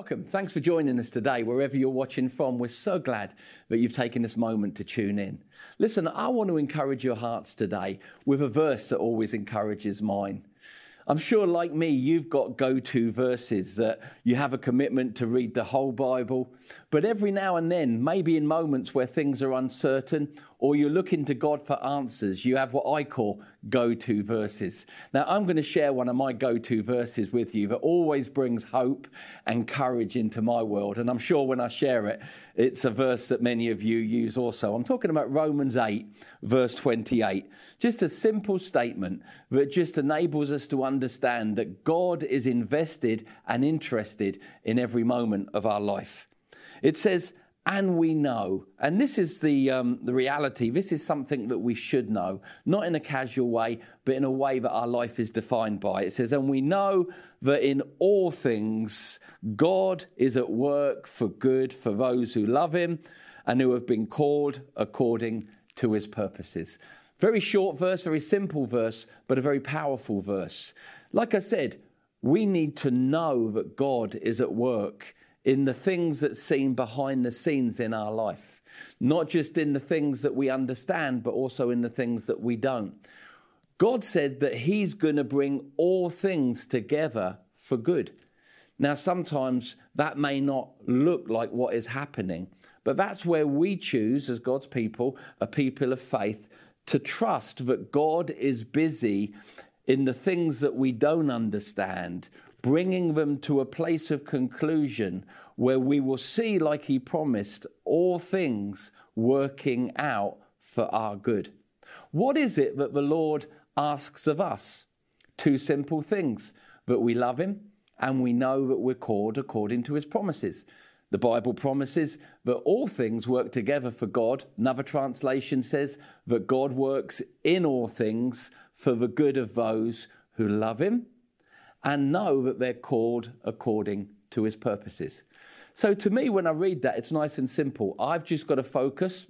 welcome. Thanks for joining us today, wherever you're watching from. We're so glad that you've taken this moment to tune in. Listen, I want to encourage your hearts today with a verse that always encourages mine. I'm sure, like me, you've got go to verses that you have a commitment to read the whole Bible. But every now and then, maybe in moments where things are uncertain or you're looking to God for answers, you have what I call go to verses. Now, I'm going to share one of my go to verses with you that always brings hope and courage into my world. And I'm sure when I share it, it's a verse that many of you use also. I'm talking about Romans 8, verse 28. Just a simple statement that just enables us to understand that God is invested and interested in every moment of our life. It says, and we know. And this is the, um, the reality. This is something that we should know, not in a casual way, but in a way that our life is defined by. It says, And we know that in all things, God is at work for good for those who love him and who have been called according to his purposes. Very short verse, very simple verse, but a very powerful verse. Like I said, we need to know that God is at work in the things that seem behind the scenes in our life, not just in the things that we understand, but also in the things that we don't. God said that He's going to bring all things together for good. Now, sometimes that may not look like what is happening, but that's where we choose, as God's people, a people of faith, to trust that God is busy in the things that we don't understand, bringing them to a place of conclusion where we will see, like he promised, all things working out for our good. What is it that the Lord asks of us? Two simple things that we love him and we know that we're called according to his promises. The Bible promises that all things work together for God. Another translation says that God works in all things for the good of those who love him and know that they're called according to his purposes. So to me, when I read that, it's nice and simple. I've just got to focus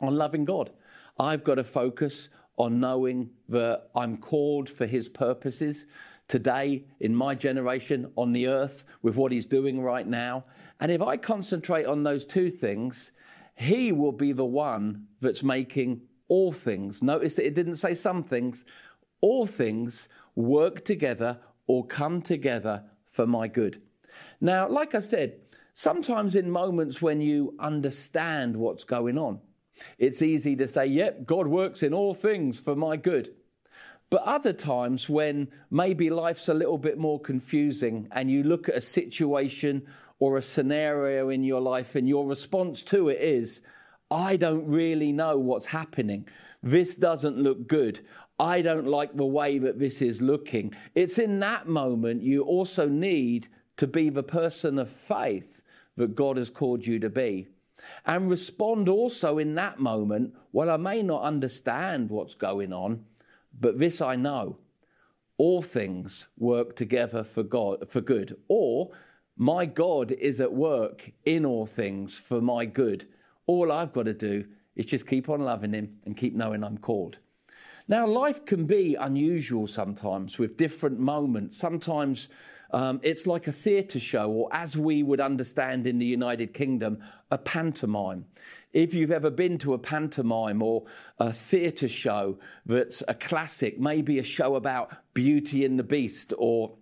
on loving God. I've got to focus on knowing that I'm called for his purposes today in my generation on the earth with what he's doing right now. And if I concentrate on those two things, he will be the one that's making all things. Notice that it didn't say some things, all things work together or come together for my good. Now, like I said, sometimes in moments when you understand what's going on, it's easy to say, yep, God works in all things for my good. But other times when maybe life's a little bit more confusing and you look at a situation or a scenario in your life and your response to it is, I don't really know what's happening. This doesn't look good. I don't like the way that this is looking. It's in that moment you also need to be the person of faith that God has called you to be. And respond also in that moment, well, I may not understand what's going on, but this I know. All things work together for God for good. Or my God is at work in all things for my good. All I've got to do is just keep on loving him and keep knowing I'm called. Now, life can be unusual sometimes with different moments. Sometimes um, it's like a theatre show, or as we would understand in the United Kingdom, a pantomime. If you've ever been to a pantomime or a theatre show that's a classic, maybe a show about Beauty and the Beast or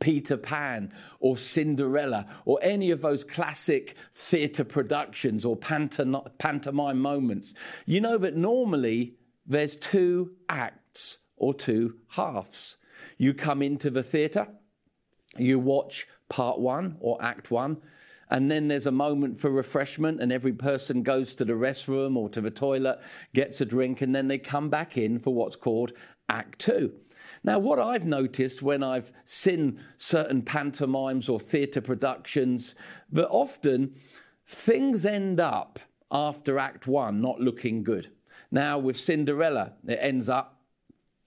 Peter Pan or Cinderella or any of those classic theatre productions or pantomime moments, you know that normally there's two acts or two halves. You come into the theatre, you watch part one or act one, and then there's a moment for refreshment, and every person goes to the restroom or to the toilet, gets a drink, and then they come back in for what's called act two. Now, what I've noticed when I've seen certain pantomimes or theatre productions, that often things end up after act one not looking good. Now, with Cinderella, it ends up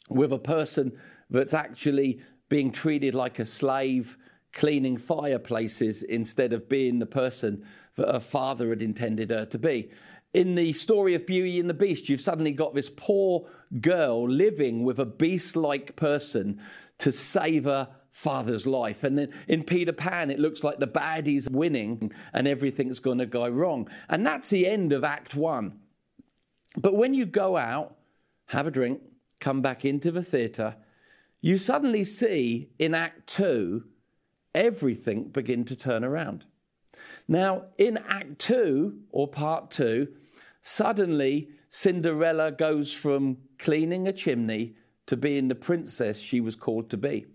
with a person that's actually being treated like a slave, cleaning fireplaces instead of being the person that her father had intended her to be. In the story of Beauty and the Beast, you've suddenly got this poor girl living with a beast like person to save her father's life. And then in Peter Pan, it looks like the baddie's winning and everything's going to go wrong. And that's the end of Act One. But when you go out, have a drink, come back into the theatre, you suddenly see in Act Two everything begin to turn around. Now, in Act Two or Part Two, suddenly Cinderella goes from cleaning a chimney to being the princess she was called to be.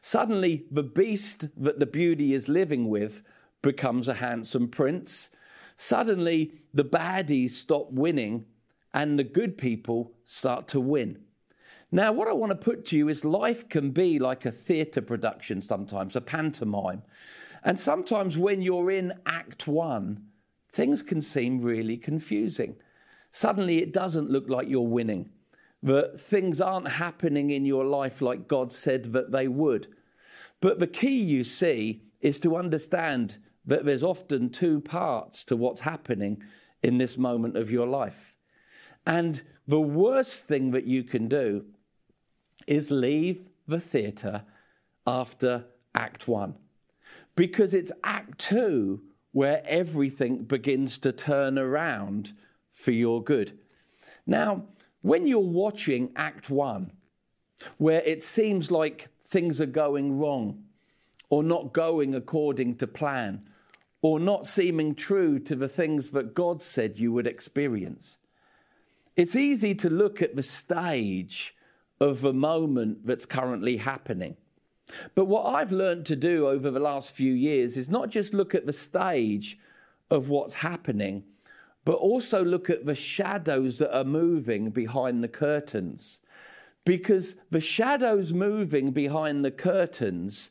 Suddenly, the beast that the beauty is living with becomes a handsome prince. Suddenly, the baddies stop winning and the good people start to win. Now, what I want to put to you is life can be like a theatre production sometimes, a pantomime. And sometimes when you're in Act One, things can seem really confusing. Suddenly, it doesn't look like you're winning that things aren't happening in your life like God said that they would. But the key, you see, is to understand that there's often two parts to what's happening in this moment of your life. And the worst thing that you can do is leave the theatre after Act One. Because it's Act Two where everything begins to turn around for your good. Now, when you're watching Act One, where it seems like things are going wrong, or not going according to plan, or not seeming true to the things that God said you would experience, it's easy to look at the stage of the moment that's currently happening. But what I've learned to do over the last few years is not just look at the stage of what's happening, but also look at the shadows that are moving behind the curtains. Because the shadows moving behind the curtains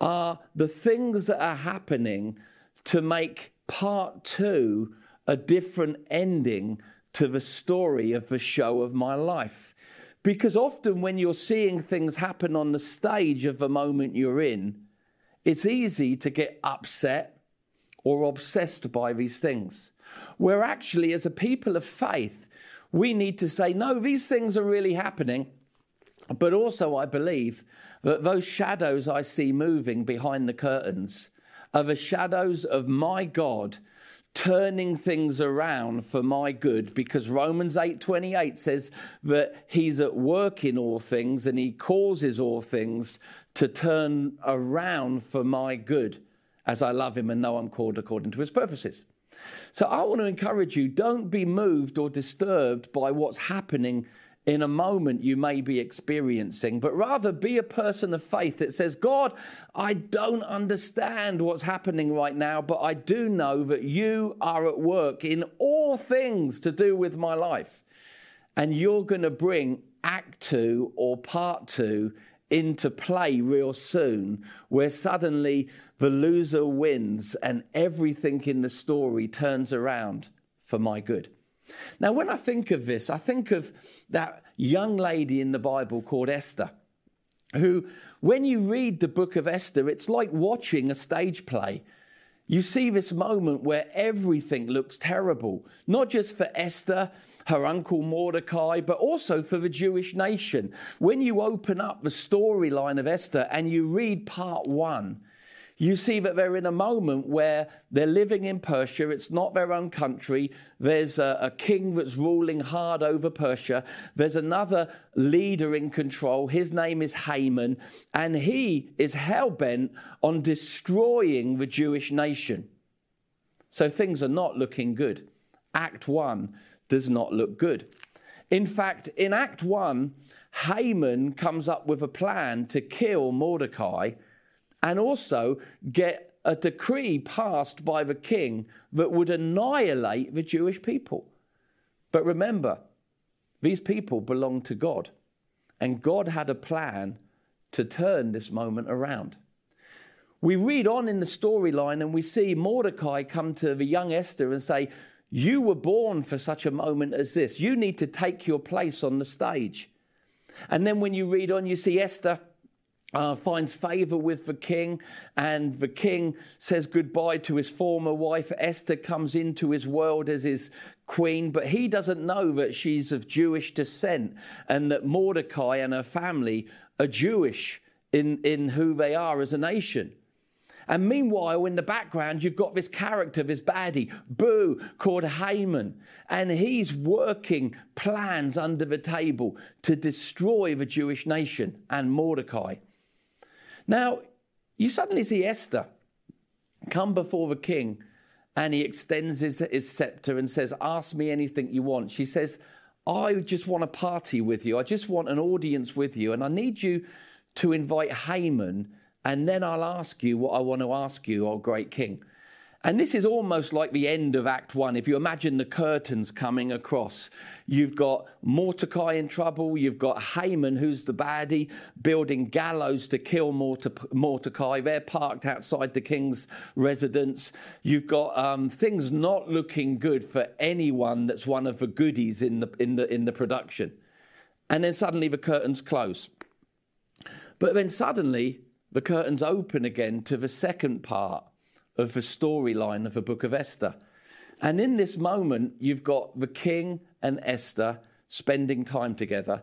are the things that are happening to make part two a different ending to the story of the show of my life. Because often when you're seeing things happen on the stage of the moment you're in, it's easy to get upset or obsessed by these things where actually, as a people of faith, we need to say, no, these things are really happening. But also, I believe that those shadows I see moving behind the curtains are the shadows of my God turning things around for my good because Romans 8:28 says that he's at work in all things and he causes all things to turn around for my good as I love him and know I'm called according to his purposes. So I want to encourage you don't be moved or disturbed by what's happening in a moment you may be experiencing, but rather be a person of faith that says, God, I don't understand what's happening right now, but I do know that you are at work in all things to do with my life. And you're going to bring act two or part two into play real soon, where suddenly the loser wins and everything in the story turns around for my good. Now, when I think of this, I think of that young lady in the Bible called Esther, who, when you read the book of Esther, it's like watching a stage play. You see this moment where everything looks terrible, not just for Esther, her uncle Mordecai, but also for the Jewish nation. When you open up the storyline of Esther and you read part one, you see that they're in a moment where they're living in Persia. It's not their own country. There's a, a, king that's ruling hard over Persia. There's another leader in control. His name is Haman, and he is hell bent on destroying the Jewish nation. So things are not looking good. Act one does not look good. In fact, in Act one, Haman comes up with a plan to kill Mordecai and also get a decree passed by the king that would annihilate the Jewish people. But remember, these people belong to God, and God had a plan to turn this moment around. We read on in the storyline and we see Mordecai come to the young Esther and say, You were born for such a moment as this. You need to take your place on the stage. And then when you read on, you see Esther uh, finds favor with the king, and the king says goodbye to his former wife. Esther comes into his world as his queen, but he doesn't know that she's of Jewish descent and that Mordecai and her family are Jewish in, in who they are as a nation. And meanwhile, in the background, you've got this character, this baddie, Boo, called Haman. And he's working plans under the table to destroy the Jewish nation and Mordecai. Now, you suddenly see Esther come before the king and he extends his, his scepter and says, Ask me anything you want. She says, I just want a party with you. I just want an audience with you. And I need you to invite Haman and then I'll ask you what I want to ask you, O great king. And this is almost like the end of Act One. If you imagine the curtains coming across, you've got Mordecai in trouble, you've got Haman, who's the baddie, building gallows to kill Mordecai. They're parked outside the king's residence. You've got um, things not looking good for anyone that's one of the goodies in the, in, the, in the production. And then suddenly the curtains close. But then suddenly the curtains open again to the second part of the storyline of the book of Esther. And in this moment, you've got the king and Esther spending time together.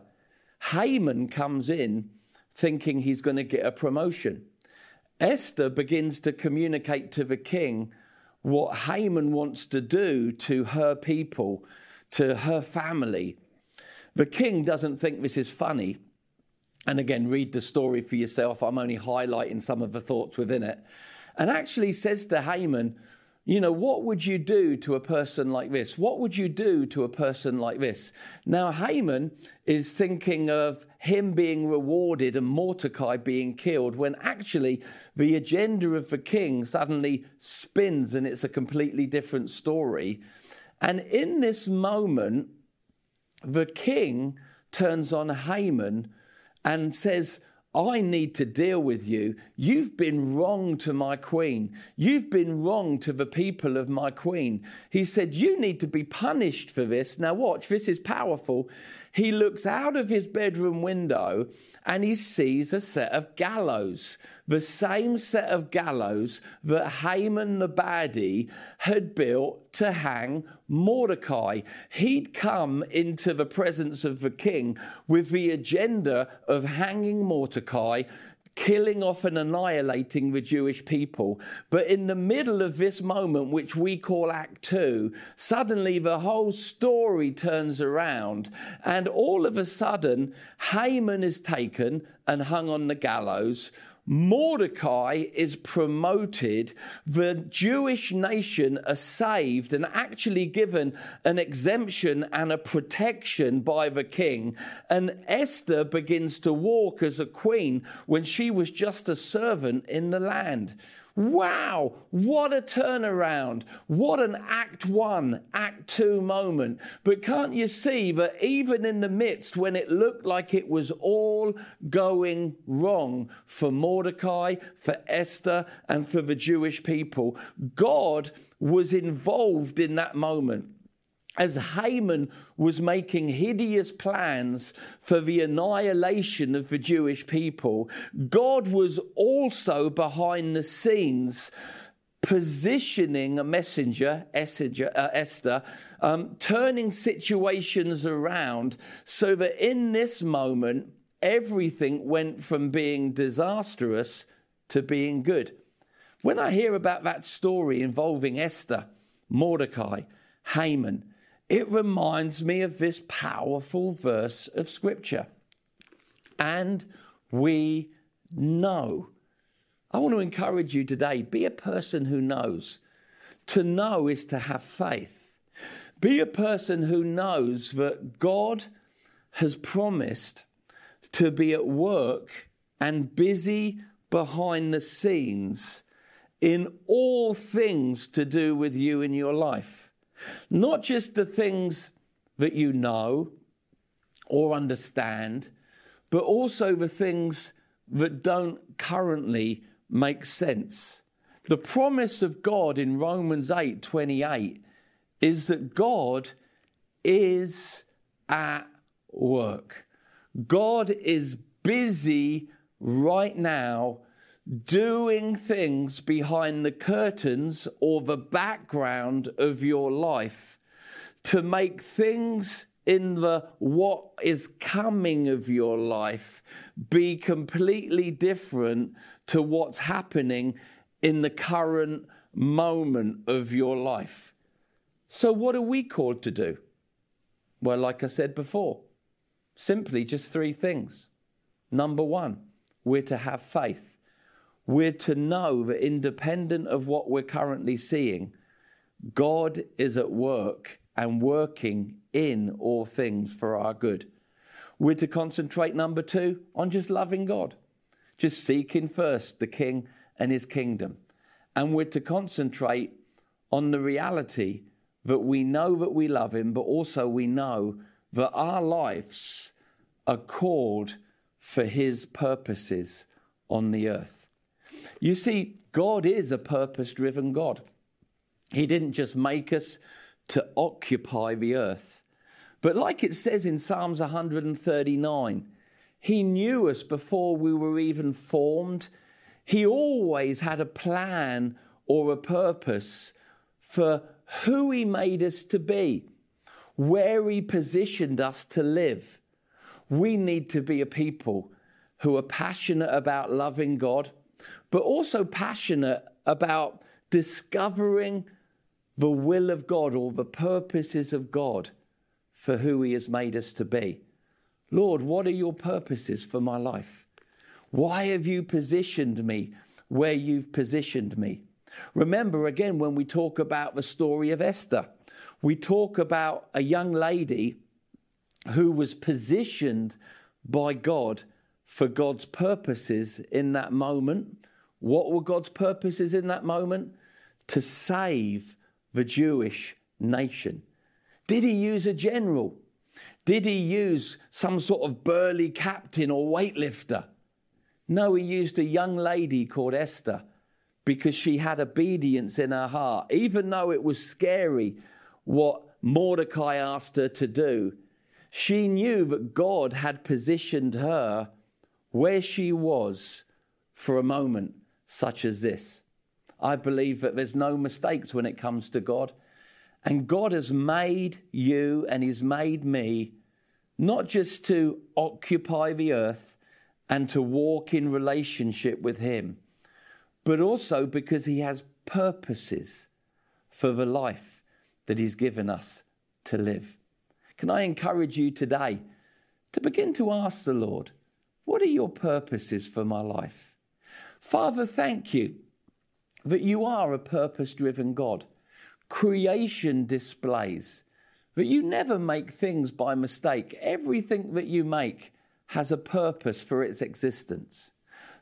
Haman comes in thinking he's going to get a promotion. Esther begins to communicate to the king what Haman wants to do to her people, to her family. The king doesn't think this is funny. And again, read the story for yourself. I'm only highlighting some of the thoughts within it. And actually says to Haman, you know, what would you do to a person like this? What would you do to a person like this? Now, Haman is thinking of him being rewarded and Mordecai being killed, when actually the agenda of the king suddenly spins and it's a completely different story. And in this moment, the king turns on Haman and says, I need to deal with you. You've been wrong to my queen. You've been wrong to the people of my queen. He said, You need to be punished for this. Now, watch, this is powerful. He looks out of his bedroom window and he sees a set of gallows, the same set of gallows that Haman the baddie had built to hang Mordecai. He'd come into the presence of the king with the agenda of hanging Mordecai killing off and annihilating the Jewish people. But in the middle of this moment, which we call Act Two, suddenly the whole story turns around, and all of a sudden, Haman is taken and hung on the gallows. Mordecai is promoted, the Jewish nation are saved and actually given an exemption and a protection by the king. And Esther begins to walk as a queen when she was just a servant in the land. Wow, what a turnaround. What an Act One, Act Two moment. But can't you see that even in the midst when it looked like it was all going wrong for Mordecai, for Esther, and for the Jewish people, God was involved in that moment as Haman was making hideous plans for the annihilation of the Jewish people, God was also behind the scenes positioning a messenger, uh, Esther, um, turning situations around so that in this moment, everything went from being disastrous to being good. When I hear about that story involving Esther, Mordecai, Haman, it reminds me of this powerful verse of Scripture. And we know. I want to encourage you today be a person who knows. To know is to have faith. Be a person who knows that God has promised to be at work and busy behind the scenes in all things to do with you in your life. Not just the things that you know or understand, but also the things that don't currently make sense. The promise of God in Romans 8 28 is that God is at work. God is busy right now doing things behind the curtains or the background of your life to make things in the what is coming of your life be completely different to what's happening in the current moment of your life. So, what are we called to do? Well, like I said before, simply just three things. Number one, we're to have faith. We're to know that independent of what we're currently seeing, God is at work and working in all things for our good. We're to concentrate, number two, on just loving God, just seeking first the King and his kingdom. And we're to concentrate on the reality that we know that we love him, but also we know that our lives are called for his purposes on the earth. You see, God is a purpose driven God. He didn't just make us to occupy the earth. But like it says in Psalms 139, He knew us before we were even formed. He always had a plan or a purpose for who He made us to be, where He positioned us to live. We need to be a people who are passionate about loving God, but also passionate about discovering the will of God or the purposes of God for who He has made us to be. Lord, what are your purposes for my life? Why have you positioned me where you've positioned me? Remember again when we talk about the story of Esther, we talk about a young lady who was positioned by God for God's purposes in that moment. What were God's purposes in that moment? To save the Jewish nation? Did he use a general? Did he use some sort of burly captain or weightlifter? No, he used a young lady called Esther because she had obedience in her heart. Even though it was scary what Mordecai asked her to do, she knew that God had positioned her where she was for a moment such as this. I believe that there's no mistakes when it comes to God. And God has made you and He's made me not just to occupy the earth and to walk in relationship with Him, but also because He has purposes for the life that He's given us to live. Can I encourage you today to begin to ask the Lord, What are your purposes for my life? Father, thank you that you are a purpose driven God. Creation displays that you never make things by mistake. Everything that you make has a purpose for its existence.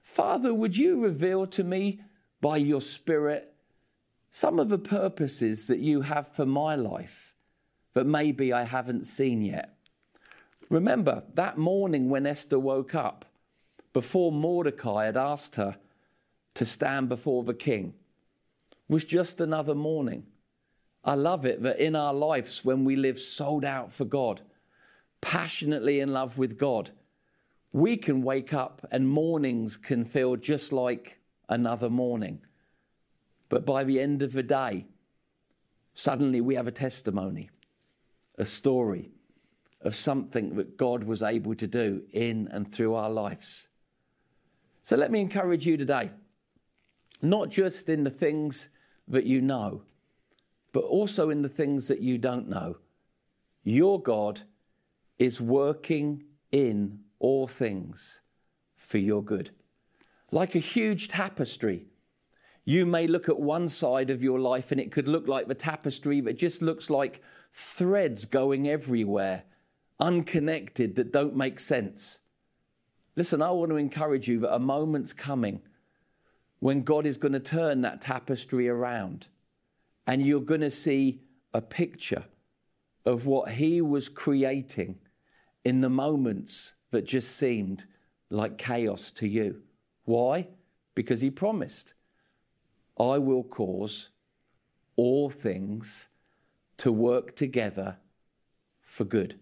Father, would you reveal to me by your Spirit some of the purposes that you have for my life that maybe I haven't seen yet? Remember that morning when Esther woke up, before Mordecai had asked her to stand before the king was just another morning. I love it that in our lives, when we live sold out for God, passionately in love with God, we can wake up and mornings can feel just like another morning. But by the end of the day, suddenly we have a testimony, a story of something that God was able to do in and through our lives. So let me encourage you today not just in the things that you know, but also in the things that you don't know. Your God is working in all things for your good. Like a huge tapestry, you may look at one side of your life and it could look like the tapestry that just looks like threads going everywhere, unconnected, that don't make sense. Listen, I want to encourage you that a moment's coming when God is going to turn that tapestry around and you're going to see a picture of what He was creating in the moments that just seemed like chaos to you. Why? Because He promised, I will cause all things to work together for good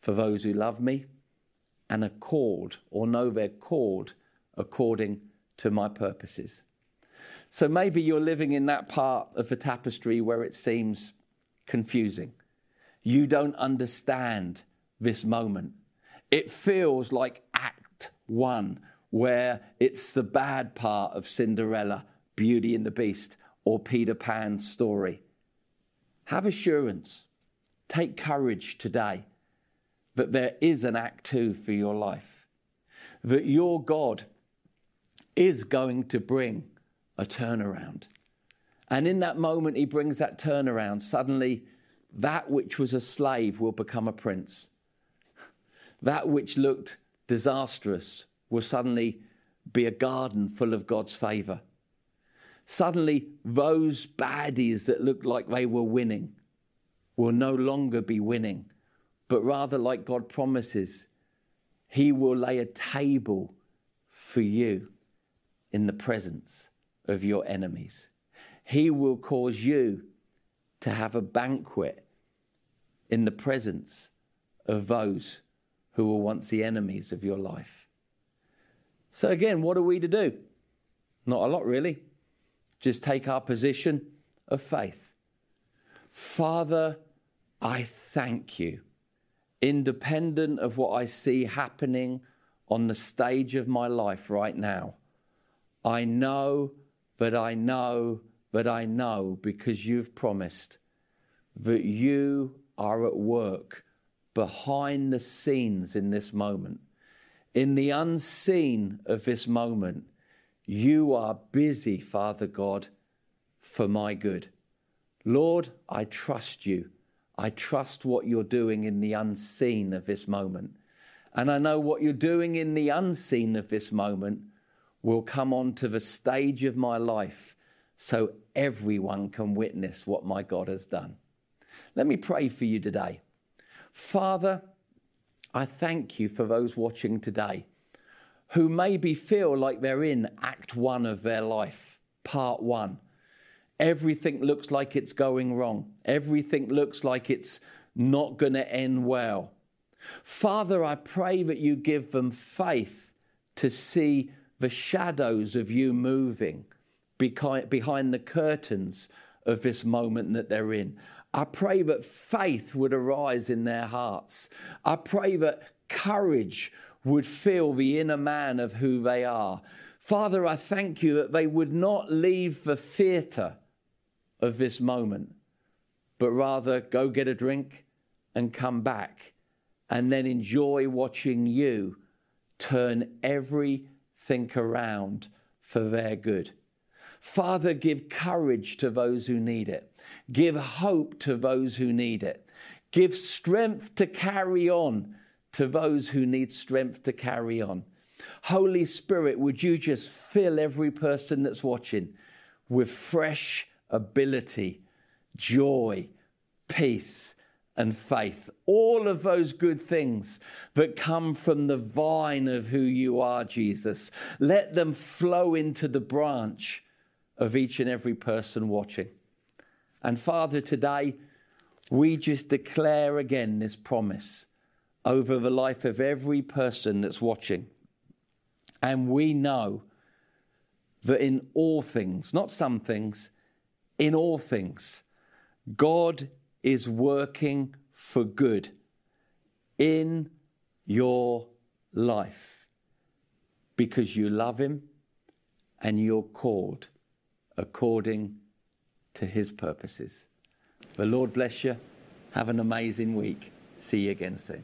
for those who love me and are called or know they're called according to my purposes. So maybe you're living in that part of the tapestry where it seems confusing. you don't understand this moment. It feels like Act One, where it's the bad part of Cinderella, Beauty and the Beast, or Peter Pan's story. Have assurance, take courage today that there is an Act Two for your life, that your God is going to bring a turnaround. And in that moment, he brings that turnaround. Suddenly, that which was a slave will become a prince. That which looked disastrous will suddenly be a garden full of God's favor. Suddenly, those baddies that looked like they were winning will no longer be winning, but rather, like God promises, He will lay a table for you in the presence of your enemies. He will cause you to have a banquet in the presence of those who were once the enemies of your life. So, again, what are we to do? Not a lot, really. Just take our position of faith. Father, I thank you. Independent of what I see happening on the stage of my life right now, I know that I know that I know because you've promised that you are at work behind the scenes in this moment. In the unseen of this moment, you are busy, Father God, for my good. Lord, I trust you. I trust what you're doing in the unseen of this moment. And I know what you're doing in the unseen of this moment will come onto the stage of my life so everyone can witness what my God has done. Let me pray for you today. Father, I thank you for those watching today who maybe feel like they're in act one of their life, part one. Everything looks like it's going wrong, everything looks like it's not going to end well. Father, I pray that you give them faith to see the shadows of you moving behind the curtains of this moment that they're in. I pray that faith would arise in their hearts. I pray that courage would fill the inner man of who they are. Father, I thank you that they would not leave the theatre of this moment, but rather go get a drink and come back and then enjoy watching you turn everything around for their good. Father, give courage to those who need it. Give hope to those who need it. Give strength to carry on to those who need strength to carry on. Holy Spirit, would you just fill every person that's watching with fresh ability, joy, peace, and faith. All of those good things that come from the vine of who you are, Jesus. Let them flow into the branch of each and every person watching. And Father, today we just declare again this promise over the life of every person that's watching. And we know that in all things, not some things, in all things, God is working for good in your life because you love Him and you're called according to his purposes. The Lord bless you. Have an amazing week. See you again soon.